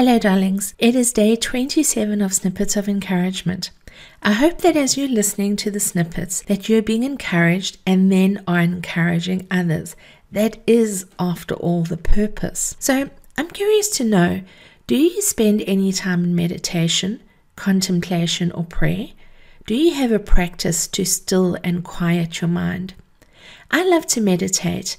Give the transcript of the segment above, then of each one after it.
Hello, darlings. It is day 27 of Snippets of Encouragement. I hope that as you're listening to the snippets, that you're being encouraged and then are encouraging others. That is, after all, the purpose. So, I'm curious to know do you spend any time in meditation, contemplation, or prayer? Do you have a practice to still and quiet your mind? I love to meditate,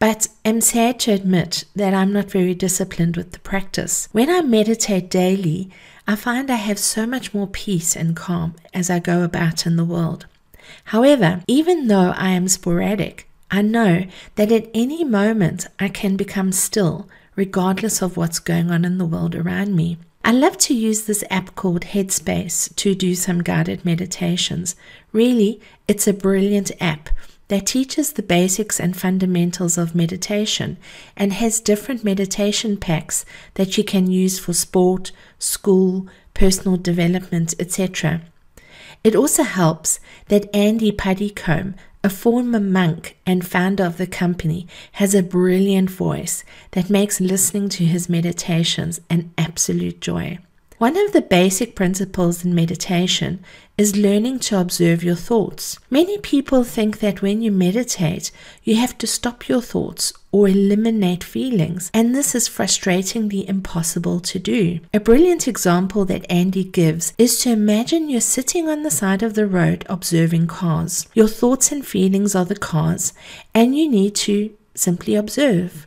but am sad to admit that I'm not very disciplined with the practice. When I meditate daily, I find I have so much more peace and calm as I go about in the world. However, even though I am sporadic, I know that at any moment I can become still, regardless of what's going on in the world around me. I love to use this app called Headspace to do some guided meditations. Really, it's a brilliant app that teaches the basics and fundamentals of meditation and has different meditation packs that you can use for sport, school, personal development, etc. It also helps that Andy Puddicombe, a former monk and founder of the company, has a brilliant voice that makes listening to his meditations an absolute joy. One of the basic principles in meditation is learning to observe your thoughts. Many people think that when you meditate, you have to stop your thoughts or eliminate feelings, and this is frustratingly impossible to do. A brilliant example that Andy gives is to imagine you're sitting on the side of the road observing cars. Your thoughts and feelings are the cars, and you need to simply observe.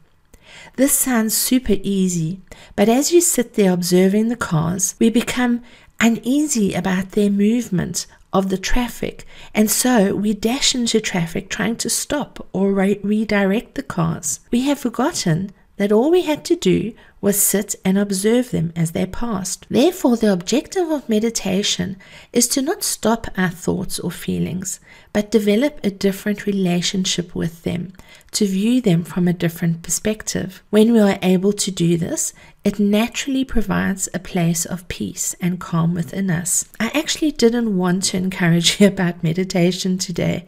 This sounds super easy, but as you sit there observing the cars, we become uneasy about their movement of the traffic, and so we dash into traffic trying to stop or re- redirect the cars. We have forgotten that all we had to do was sit and observe them as they passed. Therefore, the objective of meditation is to not stop our thoughts or feelings, but develop a different relationship with them, to view them from a different perspective. When we are able to do this, it naturally provides a place of peace and calm within us. I actually didn't want to encourage you about meditation today.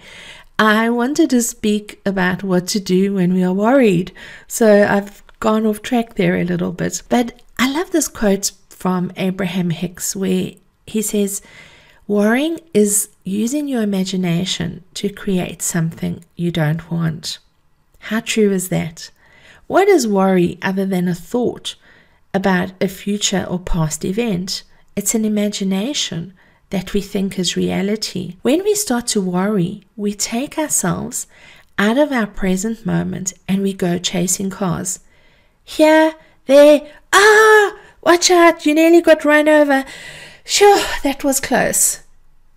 I wanted to speak about what to do when we are worried. So I've gone off track there a little bit. But I love this quote from Abraham Hicks where he says, Worrying is using your imagination to create something you don't want. How true is that? What is worry other than a thought about a future or past event? It's an imagination that we think is reality. When we start to worry, we take ourselves out of our present moment and we go chasing cars. Here, there, ah, watch out, you nearly got run over. Sure, that was close.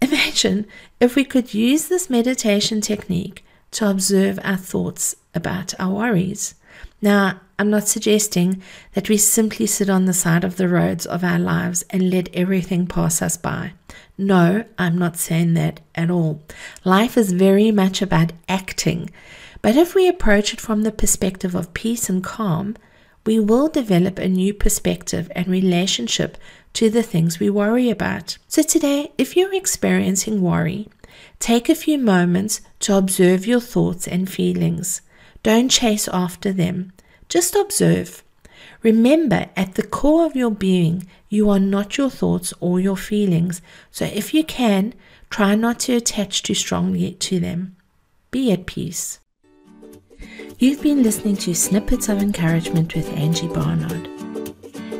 Imagine if we could use this meditation technique to observe our thoughts about our worries. Now, I'm not suggesting that we simply sit on the side of the roads of our lives and let everything pass us by. No, I'm not saying that at all. Life is very much about acting. But if we approach it from the perspective of peace and calm, we will develop a new perspective and relationship to the things we worry about. So, today, if you're experiencing worry, take a few moments to observe your thoughts and feelings. Don't chase after them. Just observe. Remember, at the core of your being, you are not your thoughts or your feelings. So if you can, try not to attach too strongly to them. Be at peace. You've been listening to Snippets of Encouragement with Angie Barnard.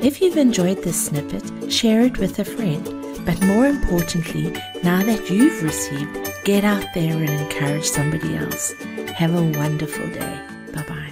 If you've enjoyed this snippet, share it with a friend. But more importantly, now that you've received, get out there and encourage somebody else. Have a wonderful day. Bye bye.